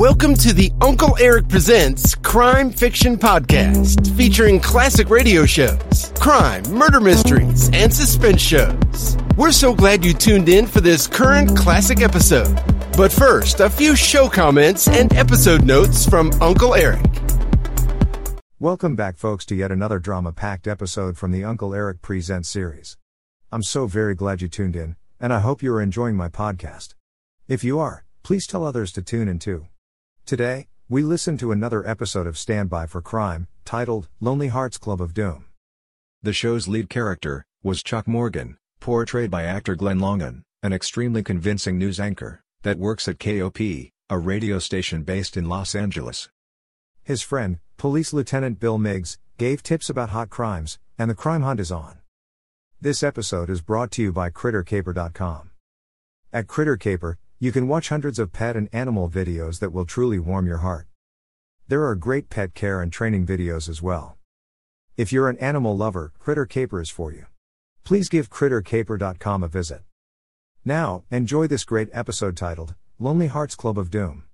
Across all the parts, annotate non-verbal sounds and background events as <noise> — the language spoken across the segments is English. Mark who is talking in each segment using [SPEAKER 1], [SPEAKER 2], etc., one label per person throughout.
[SPEAKER 1] Welcome to the Uncle Erich Presents Crime Fiction Podcast, featuring classic radio shows, crime, murder mysteries, and suspense shows. We're so glad you tuned in for this current classic episode. But first, a few show comments and episode notes from Uncle Erich.
[SPEAKER 2] Welcome back, folks, to yet another drama packed episode from the Uncle Erich Presents series. I'm so very glad you tuned in, and I hope you are enjoying my podcast. If you are, please tell others to tune in too. Today, we listen to another episode of Stand By for Crime, titled Lonely Hearts Club of Doom. The show's lead character was Chuck Morgan, portrayed by actor Glen Langen, an extremely convincing news anchor that works at KOP, a radio station based in Los Angeles. His friend, Police Lieutenant Bill Miggs, gave tips about hot crimes, and the crime hunt is on. This episode is brought to you by CritterCaper.com. At Critter Caper, you can watch hundreds of pet and animal videos that will truly warm your heart. There are great pet care and training videos as well. If you're an animal lover, Critter Caper is for you. Please give CritterCaper.com a visit. Now, enjoy this great episode titled Lonely Hearts Club of Doom.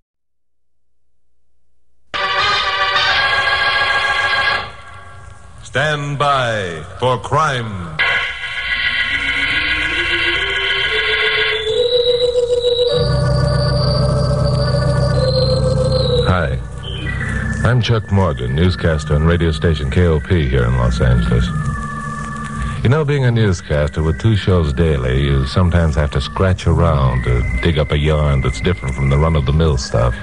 [SPEAKER 3] Stand by for crime. I'm Chuck Morgan, newscaster on radio station KOP here in Los Angeles. You know, being a newscaster with two shows daily, you sometimes have to scratch around to dig up a yarn that's different from the run of the mill stuff.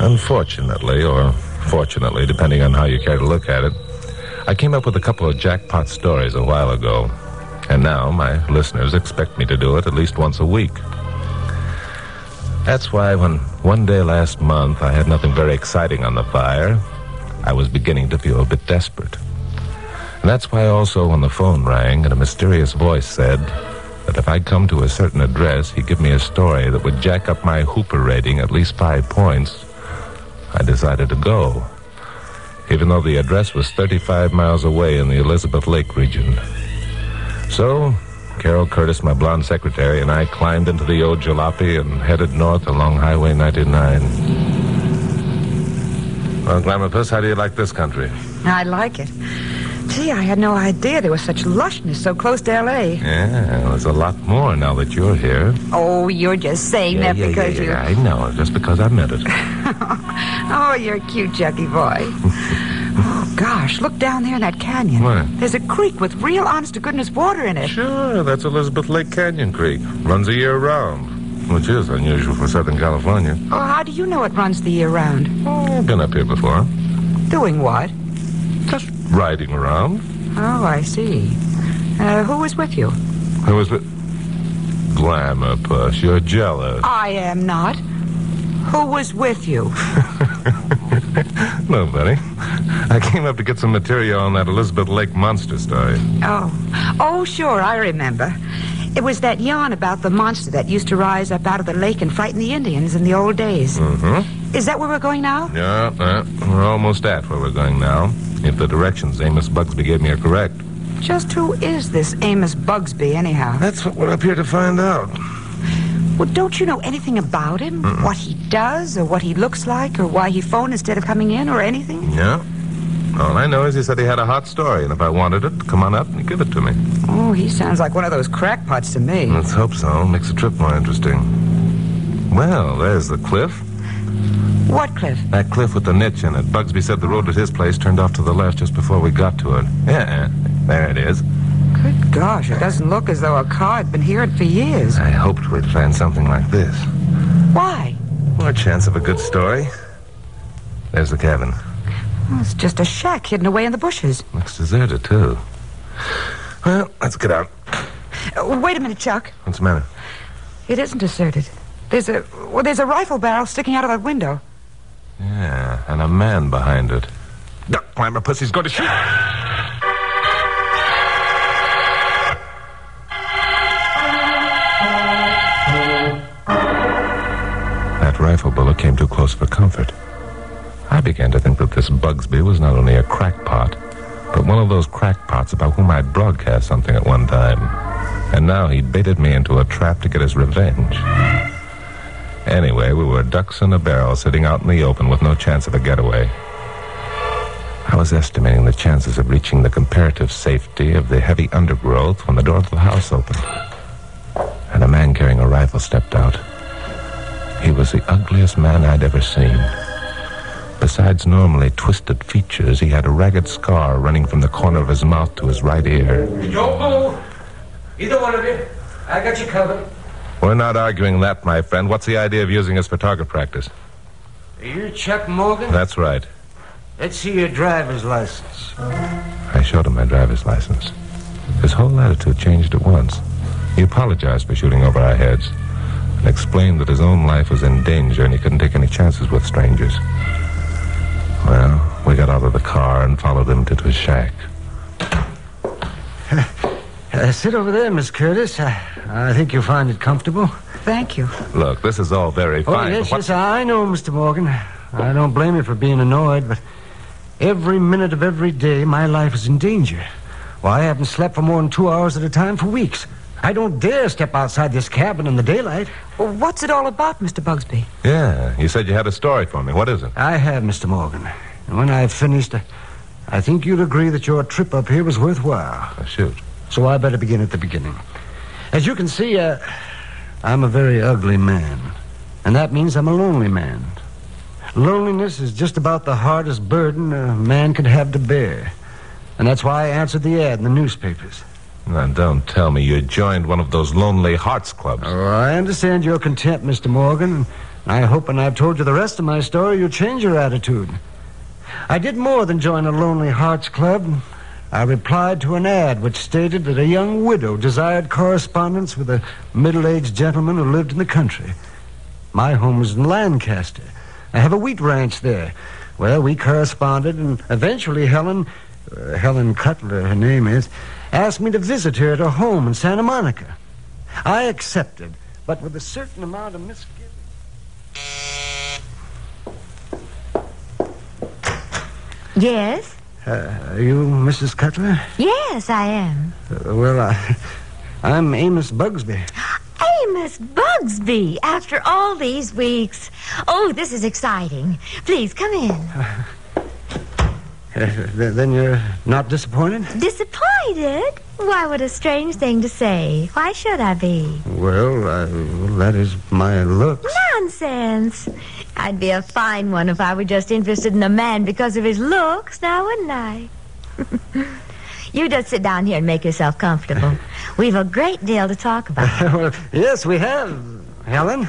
[SPEAKER 3] Unfortunately, or fortunately, depending on how you care to look at it, I came up with a couple of jackpot stories a while ago, and now my listeners expect me to do it at least once a week. That's why when one day last month I had nothing very exciting on the fire, I was beginning to feel a bit desperate. And that's why also when the phone rang and a mysterious voice said that if I'd come to a certain address, he'd give me a story that would jack up my Hooper rating at least five points, I decided to go. Even though the address was 35 miles away in the Elizabeth Lake region. So, Carol Curtis, my blonde secretary, and I climbed into the old jalopy and headed north along Highway 99. Well, Glamourpuss, how do you like this country?
[SPEAKER 4] I like it. Gee, I had no idea there was such lushness so close to L.A.
[SPEAKER 3] Yeah, there's a lot more now that you're here.
[SPEAKER 4] Oh, you're just saying
[SPEAKER 3] yeah,
[SPEAKER 4] that
[SPEAKER 3] yeah,
[SPEAKER 4] because
[SPEAKER 3] yeah,
[SPEAKER 4] you...
[SPEAKER 3] yeah, I know, just because I meant it. <laughs>
[SPEAKER 4] Oh, you're a cute, Chucky boy. <laughs> gosh, look down there in that canyon.
[SPEAKER 3] What?
[SPEAKER 4] There's a creek with real honest-to-goodness water in it.
[SPEAKER 3] Sure, that's Elizabeth Lake Canyon Creek. Runs a year round, which is unusual for Southern California.
[SPEAKER 4] Oh, how do you know it runs the year round?
[SPEAKER 3] Oh, I've been up here before.
[SPEAKER 4] Doing what?
[SPEAKER 3] Just riding around.
[SPEAKER 4] Oh, I see. Uh, who was with you?
[SPEAKER 3] Who was with... Glamour Puss, you're jealous.
[SPEAKER 4] I am not. Who was with you? <laughs> <laughs>
[SPEAKER 3] Nobody. I came up to get some material on that Elizabeth Lake monster story.
[SPEAKER 4] Oh. Oh, sure, I remember. It was that yarn about the monster that used to rise up out of the lake and frighten the Indians in the old days.
[SPEAKER 3] Mm-hmm.
[SPEAKER 4] Is that where we're going now?
[SPEAKER 3] Yeah, uh, we're almost at where we're going now. If the directions Amos Bugsby gave me are correct.
[SPEAKER 4] Just who is this Amos Bugsby, anyhow?
[SPEAKER 3] That's what we're up here to find out.
[SPEAKER 4] Well, don't you know anything about him? What he does, or what he looks like, or why he phoned instead of coming in, or anything?
[SPEAKER 3] Yeah. All I know is he said he had a hot story, and if I wanted it, come on up and give it to me.
[SPEAKER 4] Oh, he sounds like one of those crackpots to me.
[SPEAKER 3] Let's hope so. Makes the trip more interesting. Well, there's the cliff.
[SPEAKER 4] What, Cliff?
[SPEAKER 3] That cliff with the niche in it. Bugsby said the road at his place turned off to the left just before we got to it. Yeah, there it is.
[SPEAKER 4] Good gosh, it doesn't look as though a car had been here for years.
[SPEAKER 3] I hoped we'd find something like this.
[SPEAKER 4] Why?
[SPEAKER 3] More chance of a good story. There's the cabin.
[SPEAKER 4] Well, it's just a shack hidden away in the bushes.
[SPEAKER 3] Looks deserted, too. Well, let's get out.
[SPEAKER 4] Uh, wait a minute, Chuck.
[SPEAKER 3] What's the matter?
[SPEAKER 4] It isn't deserted. There's a well, there's a rifle barrel sticking out of that window.
[SPEAKER 3] Yeah, and a man behind it. Duck, climber pussy's going to shoot. Rifle came too close for comfort. I began to think that this Bugsby was not only a crackpot, but one of those crackpots about whom I'd broadcast something at one time. And now he'd baited me into a trap to get his revenge. Anyway, we were ducks in a barrel sitting out in the open with no chance of a getaway. I was estimating the chances of reaching the comparative safety of the heavy undergrowth when the door of the house opened. And a man carrying a rifle stepped out. He was the ugliest man I'd ever seen. Besides normally twisted features, he had a ragged scar running from the corner of his mouth to his right ear.
[SPEAKER 5] Don't move. Either one of you. I got you covered.
[SPEAKER 3] We're not arguing that, my friend. What's the idea of using us for target practice?
[SPEAKER 5] You're Chuck Morgan?
[SPEAKER 3] That's right.
[SPEAKER 5] Let's see your driver's license.
[SPEAKER 3] I showed him my driver's license. His whole attitude changed at once. He apologized for shooting over our heads and explained that his own life was in danger and he couldn't take any chances with strangers. Well, we got out of the car and followed him to his shack. <laughs>
[SPEAKER 5] Uh, sit over there, Miss Curtis. I, I think you'll find it comfortable.
[SPEAKER 4] Thank you.
[SPEAKER 3] Look, this is all very
[SPEAKER 5] Oh,
[SPEAKER 3] fine.
[SPEAKER 5] yes,
[SPEAKER 3] what-
[SPEAKER 5] yes, I know, Mr. Morgan. I don't blame you for being annoyed, but every minute of every day, my life is in danger. Well, I haven't slept for more than two hours at a time for weeks. I don't dare step outside this cabin in the daylight.
[SPEAKER 4] Well, what's it all about, Mr. Bugsby?
[SPEAKER 3] Yeah, you said you had a story for me. What is it?
[SPEAKER 5] I have, Mr. Morgan. And when I've finished, I- I think you'll agree that your trip up here was worthwhile.
[SPEAKER 3] Oh, shoot.
[SPEAKER 5] So I better begin at the beginning. As you can see, uh, I'm a very ugly man. And that means I'm a lonely man. Loneliness is just about the hardest burden a man could have to bear. And that's why I answered the ad in the newspapers.
[SPEAKER 3] Now, don't tell me you joined one of those lonely hearts clubs.
[SPEAKER 5] Oh, I understand your contempt, Mr. Morgan. I hope when I've told you the rest of my story, you'll change your attitude. I did more than join a Lonely Hearts Club. I replied to an ad which stated that a young widow desired correspondence with a middle aged gentleman who lived in the country. My home was in Lancaster. I have a wheat ranch there. Well, we corresponded, and eventually Helen, uh, Helen Cutler, her name is, asked me to visit her at her home in Santa Monica. I accepted, but with a certain amount of misgiving.
[SPEAKER 6] Yes?
[SPEAKER 5] Uh, are you Mrs. Cutler?
[SPEAKER 6] Yes, I am.
[SPEAKER 5] Uh, well, I, I'm Amos Bugsby.
[SPEAKER 6] Amos Bugsby, after all these weeks. Oh, this is exciting. Please come in. <laughs> <laughs>
[SPEAKER 5] Uh, then you're not disappointed?
[SPEAKER 6] Disappointed? Why, what a strange thing to say. Why should I be?
[SPEAKER 5] Well, uh, well, that is my looks.
[SPEAKER 6] Nonsense. I'd be a fine one if I were just interested in a man because of his looks, now wouldn't I? <laughs> you just sit down here and make yourself comfortable. <laughs> We've a great deal to talk about.
[SPEAKER 5] well, yes, we have, Helen.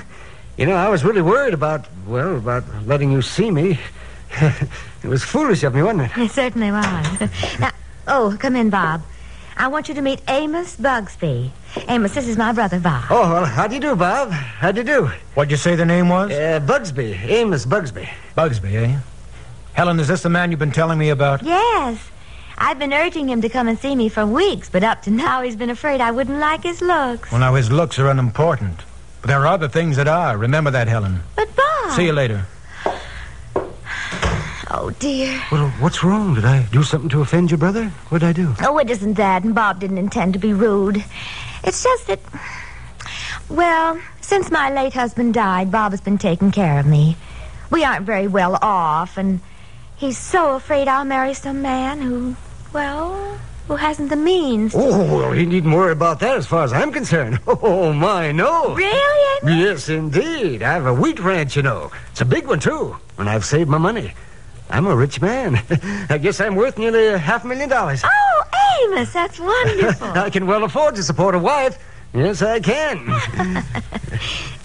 [SPEAKER 5] You know, I was really worried about, well, about letting you see me. <laughs> it was foolish of me, wasn't it?
[SPEAKER 6] It certainly was. now, oh, come in, Bob. I want you to meet Amos Bugsby. Amos, this is my brother, Bob.
[SPEAKER 5] Oh, well, how do you do, Bob? How do you do?
[SPEAKER 7] What'd you say the name was?
[SPEAKER 5] Uh, Bugsby, Amos Bugsby.
[SPEAKER 7] Bugsby, eh? Helen, is this the man you've been telling me about?
[SPEAKER 6] Yes. I've been urging him to come and see me for weeks, but up to now he's been afraid I wouldn't like his looks.
[SPEAKER 7] Well, now, his looks are unimportant. But there are other things that are. Remember that, Helen.
[SPEAKER 6] But Bob.
[SPEAKER 7] See you later.
[SPEAKER 6] Oh, dear.
[SPEAKER 5] Well, what's wrong? Did I do something to offend your brother? What did I do?
[SPEAKER 6] Oh, it isn't that, and Bob didn't intend to be rude. It's just that. Well, since my late husband died, Bob has been taking care of me. We aren't very well off, and he's so afraid I'll marry some man who, well, who hasn't the means.
[SPEAKER 5] Oh, well, he needn't worry about that as far as I'm concerned. <laughs> Oh, my, no.
[SPEAKER 6] Really?
[SPEAKER 5] Yes, indeed. I have a wheat ranch, you know. It's a big one, too. And I've saved my money. I'm a rich man. <laughs> I guess I'm worth nearly half a half million dollars.
[SPEAKER 6] Oh, Amos, that's wonderful. <laughs>
[SPEAKER 5] I can well afford to support a wife. Yes, I can. <laughs>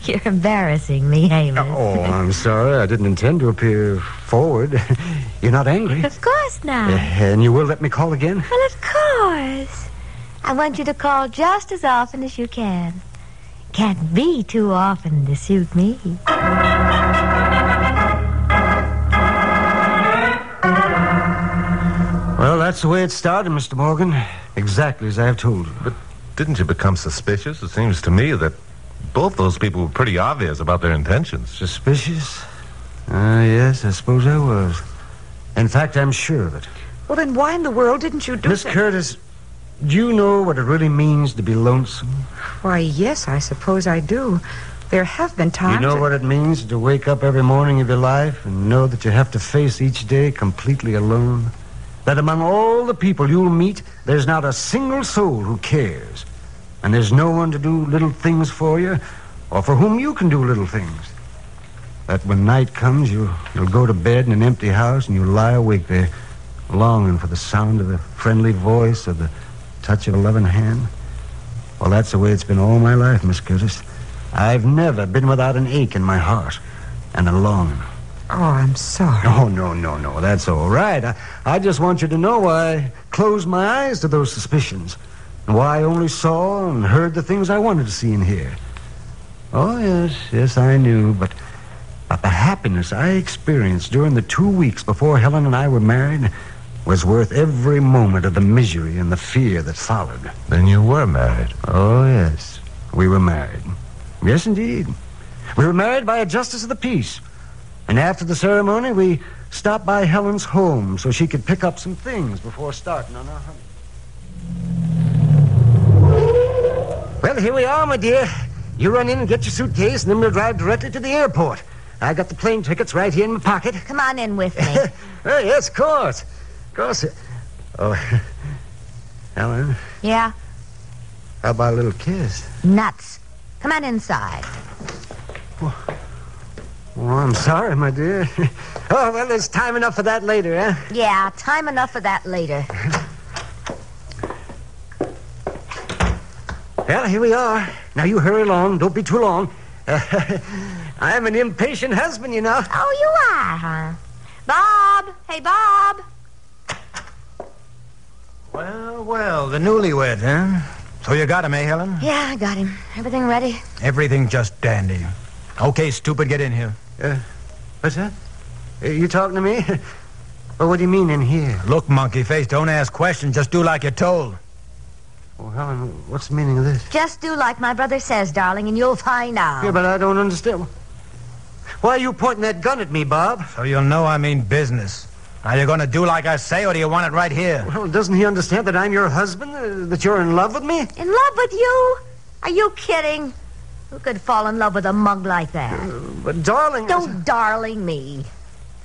[SPEAKER 6] You're embarrassing me, Amos.
[SPEAKER 5] oh, I'm sorry. I didn't intend to appear forward. You're not angry?
[SPEAKER 6] Of course not.
[SPEAKER 5] Eh, and you will let me call again?
[SPEAKER 6] Well, of course. I want you to call just as often as you can. Can't be too often to suit me.
[SPEAKER 5] Well, that's the way it started, Mr. Morgan. Exactly as I have told you.
[SPEAKER 3] But didn't you become suspicious? It seems to me that both those people were pretty obvious about their intentions.
[SPEAKER 5] Suspicious? Ah, yes, I suppose I was. In fact, I'm sure of it.
[SPEAKER 4] Well, then why in the world didn't you do
[SPEAKER 5] Miss
[SPEAKER 4] that?
[SPEAKER 5] Curtis, do you know what it really means to be lonesome?
[SPEAKER 4] Why, yes, I suppose I do. There have been times.
[SPEAKER 5] You know
[SPEAKER 4] that-
[SPEAKER 5] what it means to wake up every morning of your life and know that you have to face each day completely alone? That among all the people you'll meet, there's not a single soul who cares. And there's no one to do little things for you or for whom you can do little things. That when night comes, you'll, you'll go to bed in an empty house and you'll lie awake there, longing for the sound of a friendly voice or the touch of a loving hand. Well, that's the way it's been all my life, Miss Curtis. I've never been without an ache in my heart and a longing.
[SPEAKER 4] Oh, I'm sorry.
[SPEAKER 5] Oh, no, no, no. That's all right. I, I just want you to know why I closed my eyes to those suspicions and why I only saw and heard the things I wanted to see and hear. Oh, yes, yes, I knew, but, but the happiness I experienced during the two weeks before Helen and I were married was worth every moment of the misery and the fear that followed.
[SPEAKER 3] Then you were married.
[SPEAKER 5] Oh, yes. We were married. Yes, indeed. We were married by a justice of the peace. And after the ceremony, we stopped by Helen's home so she could pick up some things before starting on our honeymoon. Well, here we are, my dear. You run in and get your suitcase, and then we'll drive directly to the airport. I got the plane tickets right here in my pocket.
[SPEAKER 6] Come on in with me. <laughs>
[SPEAKER 5] oh, yes, of course. Of course. Oh, <laughs> Helen,
[SPEAKER 6] yeah?
[SPEAKER 5] how about a little kiss?
[SPEAKER 6] Nuts. Come on inside.
[SPEAKER 5] Oh, I'm sorry, my dear. <laughs> oh, well, there's time enough for that later, eh?
[SPEAKER 6] Yeah, time enough for that later. <laughs>
[SPEAKER 5] Well, here we are. Now, you hurry along. Don't be too long. <laughs> I'm an impatient husband, you know.
[SPEAKER 6] Oh, you are, huh? Bob! Hey, Bob!
[SPEAKER 7] Well, well, the newlywed, huh? So you got him, eh, Helen?
[SPEAKER 6] Yeah, I got him. Everything ready?
[SPEAKER 7] Everything just dandy. Okay, stupid, get in here.
[SPEAKER 5] Uh, what's that? Uh, you talking to me? <laughs> well, what do you mean in here?
[SPEAKER 7] Look, monkey face, don't ask questions. Just do like you're told.
[SPEAKER 5] Well, Helen, what's the meaning of this?
[SPEAKER 6] Just do like my brother says, darling, and you'll find out.
[SPEAKER 5] Yeah, but I don't understand. Why are you pointing that gun at me, Bob?
[SPEAKER 7] So you'll know I mean business. Are you going to do like I say, or do you want it right here?
[SPEAKER 5] Well, doesn't he understand that I'm your husband? Uh, that you're in love with me?
[SPEAKER 6] In love with you? Are you kidding? Who could fall in love with a mug like that?
[SPEAKER 5] Uh, but, darling...
[SPEAKER 6] Don't darling me.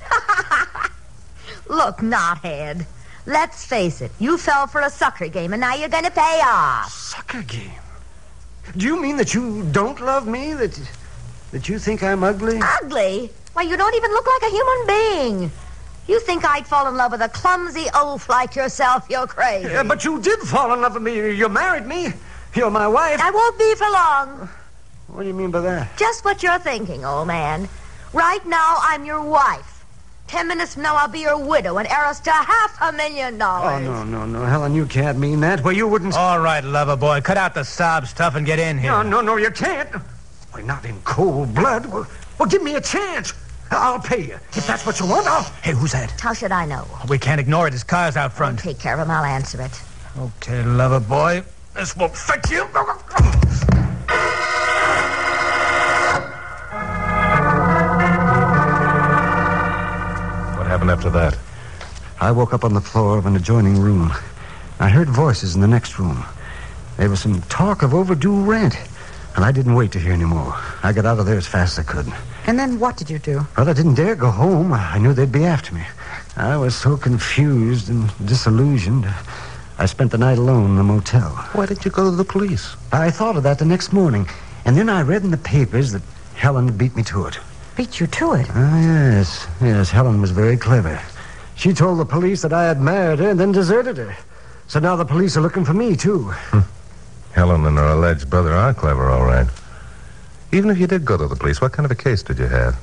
[SPEAKER 6] <laughs> Look, knothead. Let's face it. You fell for a sucker game, and now you're going to pay off.
[SPEAKER 5] Sucker game? Do you mean that you don't love me? That, that you think I'm ugly?
[SPEAKER 6] Ugly? Why, you don't even look like a human being. You think I'd fall in love with a clumsy oaf like yourself? You're crazy.
[SPEAKER 5] Yeah, but you did fall in love with me. You married me. You're my wife.
[SPEAKER 6] I won't be for long.
[SPEAKER 5] What do you mean by that?
[SPEAKER 6] Just what you're thinking, old man. Right now, I'm your wife. Ten minutes from now, I'll be your widow and heiress to half a million dollars.
[SPEAKER 5] Oh, no, no, no. Helen, you can't mean that. Well, you wouldn't...
[SPEAKER 7] All right, lover boy, cut out the sob stuff and get in here.
[SPEAKER 5] No, no, no, you can't. Why, not in cold blood. Well, well, give me a chance. I'll pay you. If that's what you want, I'll...
[SPEAKER 7] Hey, who's that?
[SPEAKER 6] How should I know?
[SPEAKER 7] We can't ignore it. His car's out front.
[SPEAKER 6] Take care of him. I'll answer it.
[SPEAKER 7] Okay, lover boy. This will fix you. <laughs>
[SPEAKER 3] after that?
[SPEAKER 5] I woke up on the floor of an adjoining room. I heard voices in the next room. There was some talk of overdue rent. And I didn't wait to hear any more. I got out of there as fast as I could.
[SPEAKER 4] And then what did you do?
[SPEAKER 5] Well, I didn't dare go home. I knew they'd be after me. I was so confused and disillusioned. I spent the night alone in the motel.
[SPEAKER 3] Why didn't you go to the police?
[SPEAKER 5] I thought of that the next morning. And then I read in the papers that Helen beat me to it.
[SPEAKER 4] Beat you to it.
[SPEAKER 5] Ah, yes. Yes, Helen was very clever. She told the police that I had married her and then deserted her. So now the police are looking for me, too.
[SPEAKER 3] Helen and her alleged brother are clever, all right. Even if you did go to the police, what kind of a case did you have?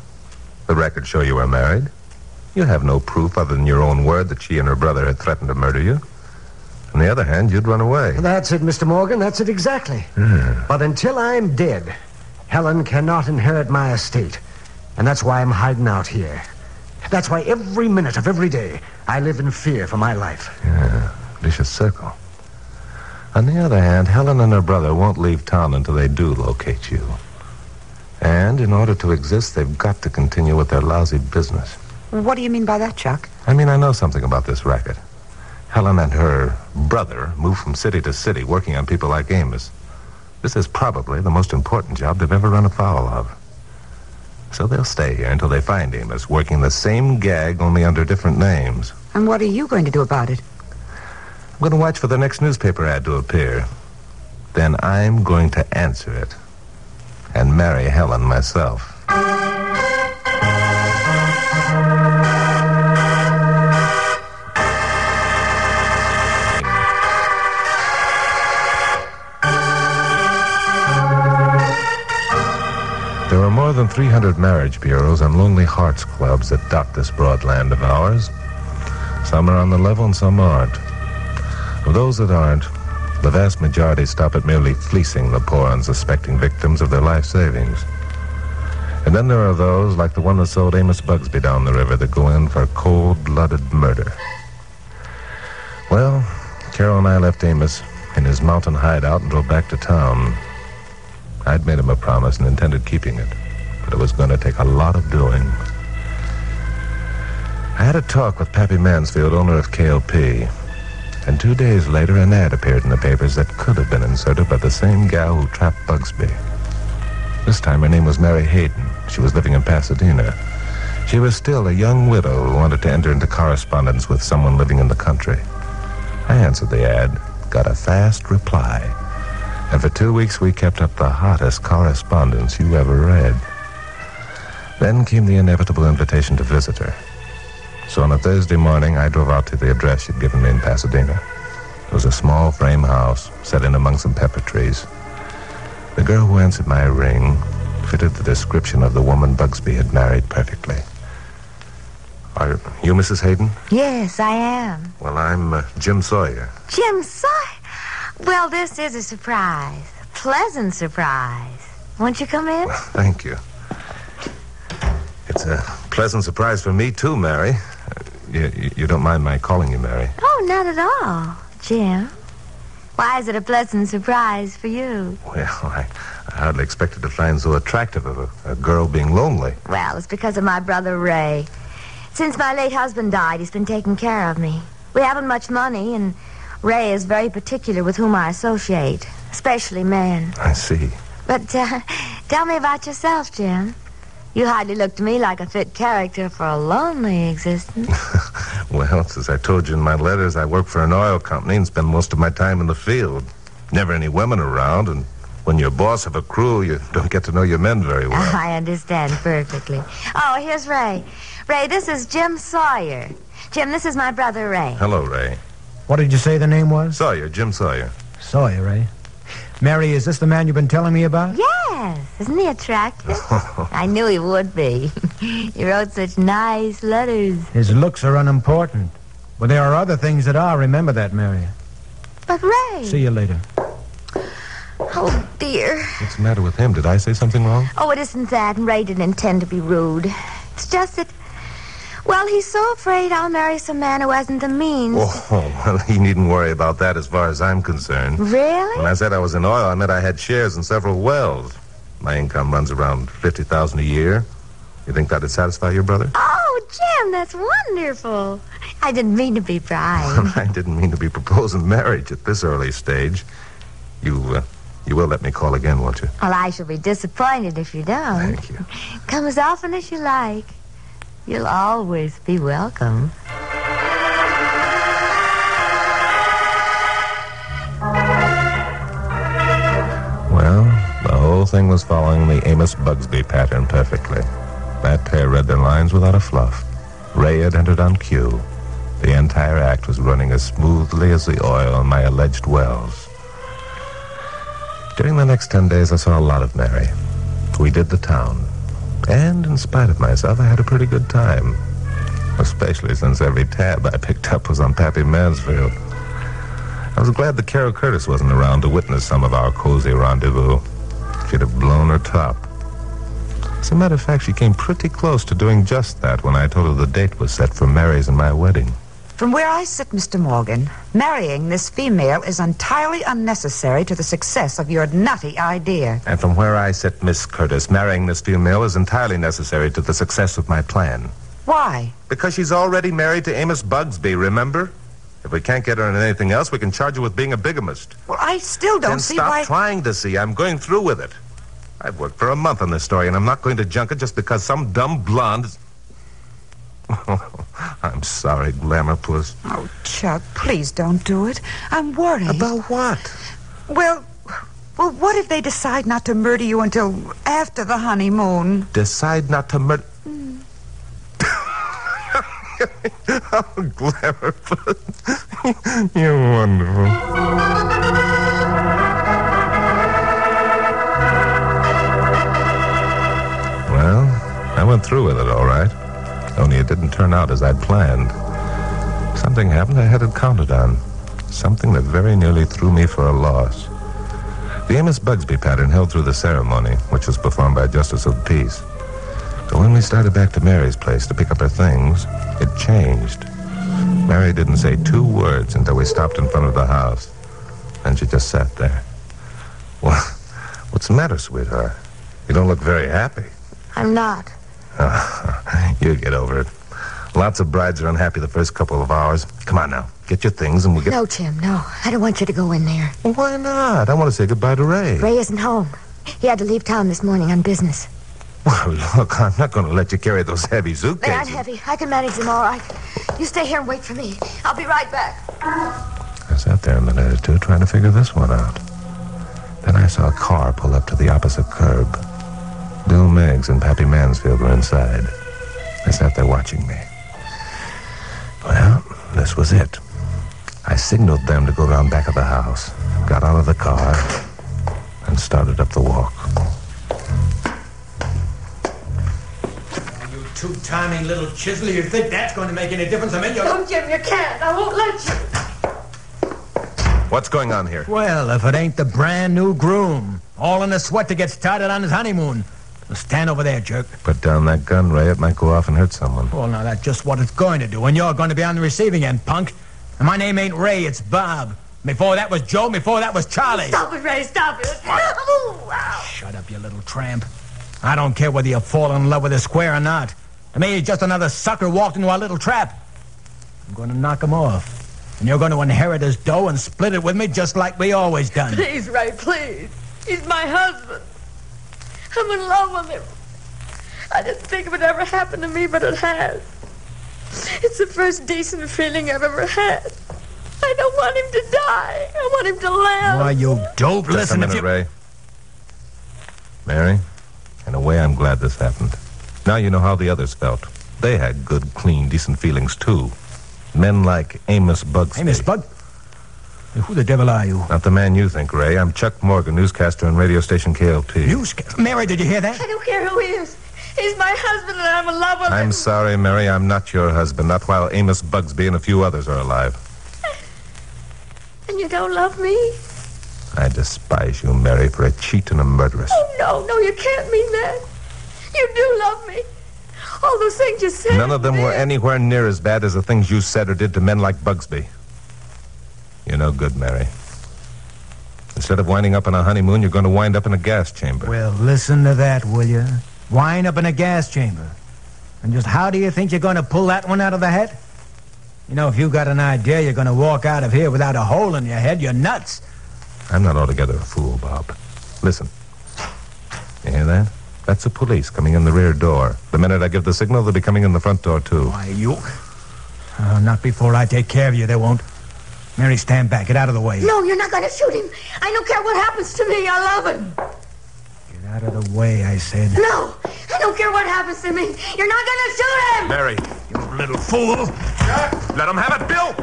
[SPEAKER 3] The records show you were married. You have no proof other than your own word that she and her brother had threatened to murder you. On the other hand, you'd run away.
[SPEAKER 5] That's it, Mr. Morgan. That's it exactly. But until I'm dead, Helen cannot inherit my estate. And that's why I'm hiding out here. That's why every minute of every day I live in fear for my life.
[SPEAKER 3] Yeah, vicious circle. On the other hand, Helen and her brother won't leave town until they do locate you. And in order to exist, they've got to continue with their lousy business.
[SPEAKER 4] What do you mean by that, Chuck?
[SPEAKER 3] I mean, I know something about this racket. Helen and her brother move from city to city, working on people like Amos. This is probably the most important job they've ever run afoul of. So they'll stay here until they find Amos, working the same gag, only under different names.
[SPEAKER 4] And what are you going to do about it?
[SPEAKER 3] I'm going to watch for the next newspaper ad to appear. Then I'm going to answer it. And marry Helen myself. More than 300 marriage bureaus and lonely hearts clubs that dot this broad land of ours. Some are on the level and some aren't. Of those that aren't, the vast majority stop at merely fleecing the poor unsuspecting victims of their life savings. And then there are those, like the one that sold Amos Bugsby down the river, that go in for cold-blooded murder. Well, Carol and I left Amos in his mountain hideout and drove back to town. I'd made him a promise and intended keeping it, but it was going to take a lot of doing. I had a talk with Pappy Mansfield, owner of KOP, and two days later an ad appeared in the papers that could have been inserted by the same gal who trapped Bugsby. This time her name was Mary Hayden. She was living in Pasadena. She was still a young widow who wanted to enter into correspondence with someone living in the country. I answered the ad, got a fast reply. And for two weeks we kept up the hottest correspondence you ever read. Then came the inevitable invitation to visit her. So on a Thursday morning, I drove out to the address she'd given me in Pasadena. It was a small frame house set in among some pepper trees. The girl who answered my ring fitted the description of the woman Bugsby had married perfectly. Are you Mrs. Hayden?
[SPEAKER 6] Yes, I am.
[SPEAKER 3] Well, I'm uh, Jim Sawyer.
[SPEAKER 6] Jim Sawyer. Well, this is a surprise. A pleasant surprise. Won't you come in?
[SPEAKER 3] Well, thank you. It's a pleasant surprise for me, too, Mary. Uh, you, you, you don't mind my calling you Mary?
[SPEAKER 6] Oh, not at all, Jim. Why is it a pleasant surprise for you?
[SPEAKER 3] Well, <laughs> I, I hardly expected to find so attractive of a, a girl being lonely.
[SPEAKER 6] Well, it's because of my brother Ray. Since my late husband died, he's been taking care of me. We haven't much money, and Ray is very particular with whom I associate, especially men.
[SPEAKER 3] I see.
[SPEAKER 6] But uh, <laughs> tell me about yourself, Jim. You hardly look to me like a fit character for a lonely existence. <laughs>
[SPEAKER 3] Well, as I told you in my letters, I work for an oil company and spend most of my time in the field. Never any women around, and when you're boss of a crew, you don't get to know your men very <laughs> well.
[SPEAKER 6] I understand perfectly. Oh, here's Ray. Ray, this is Jim Sawyer. Jim, this is my brother Ray.
[SPEAKER 3] Hello, Ray.
[SPEAKER 5] What did you say the name was?
[SPEAKER 3] Sawyer, Jim Sawyer.
[SPEAKER 5] Sawyer, eh? Mary, is this the man you've been telling me about?
[SPEAKER 6] Yes, isn't he attractive? <laughs> I knew he would be. <laughs> he wrote such nice letters.
[SPEAKER 5] His looks are unimportant. But there are other things that are. Remember that, Mary.
[SPEAKER 6] But Ray.
[SPEAKER 5] See you later.
[SPEAKER 6] Oh, dear.
[SPEAKER 3] What's the matter with him? Did I say something wrong?
[SPEAKER 6] Oh, it isn't that, Ray didn't intend to be rude. It's just that, well, he's so afraid I'll marry some man who hasn't the means.
[SPEAKER 3] Oh, <laughs> well, he needn't worry about that as far as I'm concerned.
[SPEAKER 6] Really?
[SPEAKER 3] When I said I was in oil, I meant I had shares in several wells. My income runs around 50000 a year. You think that'd satisfy your brother?
[SPEAKER 6] Oh, Jim, that's wonderful. I didn't mean to be prying. <laughs>
[SPEAKER 3] I didn't mean to be proposing marriage at this early stage. You, uh, you will let me call again, won't you?
[SPEAKER 6] well, I shall be disappointed if you don't.
[SPEAKER 3] Thank you.
[SPEAKER 6] Come as often as you like. You'll always be welcome.
[SPEAKER 3] Well, the whole thing was following the Amos Bugsby pattern perfectly. That pair read their lines without a fluff. Ray had entered on cue. The entire act was running as smoothly as the oil in my alleged wells. During the next ten days, I saw a lot of Mary. We did the town. And in spite of myself, I had a pretty good time. Especially since every tab I picked up was on Pappy Mansfield. I was glad that Carol Curtis wasn't around to witness some of our cozy rendezvous. She'd have blown her top. As a matter of fact, she came pretty close to doing just that when I told her the date was set for Mary's and my wedding.
[SPEAKER 4] From where I sit, Mr. Morgan, marrying this female is entirely unnecessary to the success of your nutty idea.
[SPEAKER 3] And from where I sit, Miss Curtis, marrying this female is entirely necessary to the success of my plan.
[SPEAKER 4] Why?
[SPEAKER 3] Because she's already married to Amos Bugsby, remember? If we can't get her in anything else, we can charge her with being a bigamist.
[SPEAKER 4] Well, I still don't
[SPEAKER 3] then
[SPEAKER 4] see
[SPEAKER 3] stop
[SPEAKER 4] why.
[SPEAKER 3] trying to see. I'm going through with it. I've worked for a month on this story, and I'm not going to junk it just because some dumb blonde. <laughs> I'm sorry, Glamour Puss.
[SPEAKER 4] Oh, Chuck, please don't do it. I'm worried.
[SPEAKER 3] About what?
[SPEAKER 4] Well, well, what if they decide not to murder you until after the honeymoon?
[SPEAKER 3] Decide not to murder. Hmm. <laughs> oh, Glamour Puss. <laughs> You're wonderful. Well, I went through with it all right. Only it didn't turn out as I'd planned. Something happened I hadn't counted on. Something that very nearly threw me for a loss. The Amos Bugsby pattern held through the ceremony, which was performed by a justice of the peace. But when we started back to Mary's place to pick up her things, it changed. Mary didn't say two words until we stopped in front of the house. And she just sat there. Well, what's the matter, sweetheart? You don't look very happy.
[SPEAKER 6] I'm not. Ah.
[SPEAKER 3] You get over it. Lots of brides are unhappy the first couple of hours. Come on now. Get your things and we'll get.
[SPEAKER 6] No, Jim, no. I don't want you to go in there.
[SPEAKER 3] Well, why not? I want to say goodbye to Ray.
[SPEAKER 6] Ray isn't home. He had to leave town this morning on business.
[SPEAKER 3] Well, look, I'm not going to let you carry those heavy suitcases.
[SPEAKER 6] They
[SPEAKER 3] suitcases.
[SPEAKER 6] aren't heavy. I can manage them all right. You stay here and wait for me. I'll be right back.
[SPEAKER 3] I sat there a minute or two trying to figure this one out. Then I saw a car pull up to the opposite curb. Bill Miggs and Pappy Mansfield were inside. They sat there watching me. Well, this was it. I signaled them to go around back of the house, got out of the car, and started up the walk.
[SPEAKER 8] You two tiny little chisel, you think that's going to make any difference? I mean, you
[SPEAKER 6] No, Jim, you can't. I won't let you.
[SPEAKER 3] What's going on here?
[SPEAKER 8] Well, if it ain't the brand new groom, all in a sweat to get started on his honeymoon. Now stand over there, jerk.
[SPEAKER 3] Put down that gun, Ray. It might go off and hurt someone.
[SPEAKER 8] Well, now that's just what it's going to do, and you're going to be on the receiving end, punk. And my name ain't Ray, it's Bob. Before that was Joe, before that was Charlie.
[SPEAKER 6] Stop it, Ray. Stop it. Oh, wow.
[SPEAKER 8] Shut up, you little tramp. I don't care whether you fall in love with a square or not. To me, he's just another sucker walked into our little trap. I'm going to knock him off. And you're going to inherit his dough and split it with me just like we always done.
[SPEAKER 6] Please, Ray, please. He's my husband. I'm in love with him. I didn't think it would ever happen to me, but it has. It's the first decent feeling I've ever had. I don't want him to die. I want him to live.
[SPEAKER 8] Why, you dope.
[SPEAKER 3] Just
[SPEAKER 8] Listen,
[SPEAKER 3] a
[SPEAKER 8] if
[SPEAKER 3] minute,
[SPEAKER 8] you...
[SPEAKER 3] Ray. Mary, in a way, I'm glad this happened. Now you know how the others felt. They had good, clean, decent feelings, too. Men like Amos Bugsby.
[SPEAKER 8] Amos Miss Bug. Who the devil are you?
[SPEAKER 3] Not the man you think, Ray. I'm Chuck Morgan, newscaster on radio station KOP.
[SPEAKER 8] You sca- Mary, did you hear that?
[SPEAKER 6] I don't care who he is. He's my husband, and I'm in love with him.
[SPEAKER 3] I'm sorry, Mary. I'm not your husband. Not while Amos Bugsby and a few others are alive.
[SPEAKER 6] And you don't love me?
[SPEAKER 3] I despise you, Mary, for a cheat and a murderess.
[SPEAKER 6] Oh, no, no, you can't mean that. You do love me. All those things you said.
[SPEAKER 3] None of them were anywhere near as bad as the things you said or did to men like Bugsby. You're no good, Mary. Instead of winding up on a honeymoon, you're going to wind up in a gas chamber.
[SPEAKER 8] Well, listen to that, will you? Wind up in a gas chamber. And just how do you think you're going to pull that one out of the hat? You know, if you've got an idea you're going to walk out of here without a hole in your head, you're nuts.
[SPEAKER 3] I'm not altogether a fool, Bob. Listen. You hear that? That's the police coming in the rear door. The minute I give the signal, they'll be coming in the front door, too.
[SPEAKER 8] Why, you... Oh, not before I take care of you, they won't. Mary, stand back. Get out of the way.
[SPEAKER 6] No, you're not going to shoot him. I don't care what happens to me. I love him.
[SPEAKER 8] Get out of the way, I said.
[SPEAKER 6] No, I don't care what happens to me. You're not going to shoot him.
[SPEAKER 3] Mary, you little fool. Let him have it, Bill.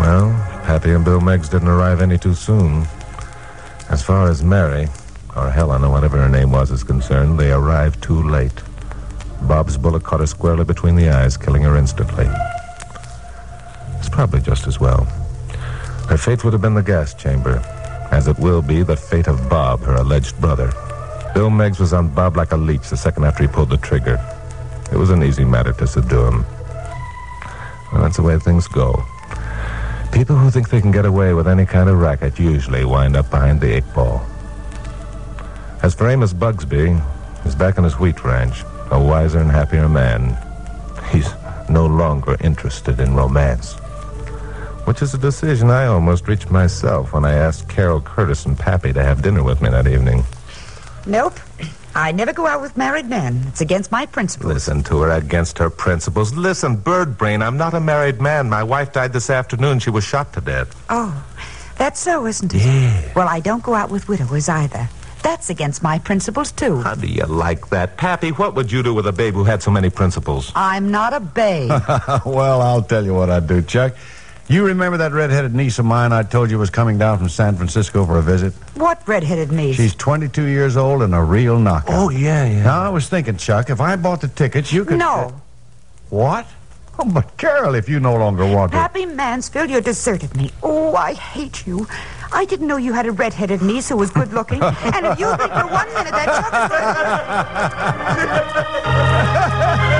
[SPEAKER 3] Well, Pappy and Bill Miggs didn't arrive any too soon. As far as Mary, or Helen, or whatever her name was, is concerned, they arrived too late. Bob's bullet caught her squarely between the eyes, killing her instantly. It's probably just as well. Her fate would have been the gas chamber, as it will be the fate of Bob, her alleged brother. Bill Miggs was on Bob like a leech the second after he pulled the trigger. It was an easy matter to subdue him. Well, that's the way things go. People who think they can get away with any kind of racket usually wind up behind the eight ball. As for Amos Bugsby, he's back on his wheat ranch, a wiser and happier man. He's no longer interested in romance. Which is a decision I almost reached myself when I asked Carol Curtis and Pappy to have dinner with me that evening.
[SPEAKER 4] Nope. I never go out with married men. It's against my principles.
[SPEAKER 3] Listen to her against her principles. Listen, bird brain, I'm not a married man. My wife died this afternoon. She was shot to death.
[SPEAKER 4] Oh, that's so, isn't it?
[SPEAKER 3] Yeah.
[SPEAKER 4] Well, I don't go out with widowers either. That's against my principles, too.
[SPEAKER 3] How do you like that? Pappy, what would you do with a babe who had so many principles? <laughs>
[SPEAKER 4] I'm not a babe. <laughs>
[SPEAKER 5] well, I'll tell you what I'd do, Chuck. You remember that red-headed niece of mine I told you was coming down from San Francisco for a visit?
[SPEAKER 4] what redheaded niece?
[SPEAKER 5] She's 22 years old and a real knockout.
[SPEAKER 3] Oh, yeah, yeah.
[SPEAKER 5] Now, I was thinking, Chuck, if I bought the tickets, you could...
[SPEAKER 4] No.
[SPEAKER 5] What? Oh, but Carol, if you no longer want to...
[SPEAKER 4] Pappy Mansfield, you deserted me. Oh, I hate you. I didn't know you had a redheaded niece who was good looking. and if you think for one minute that Chuck <laughs>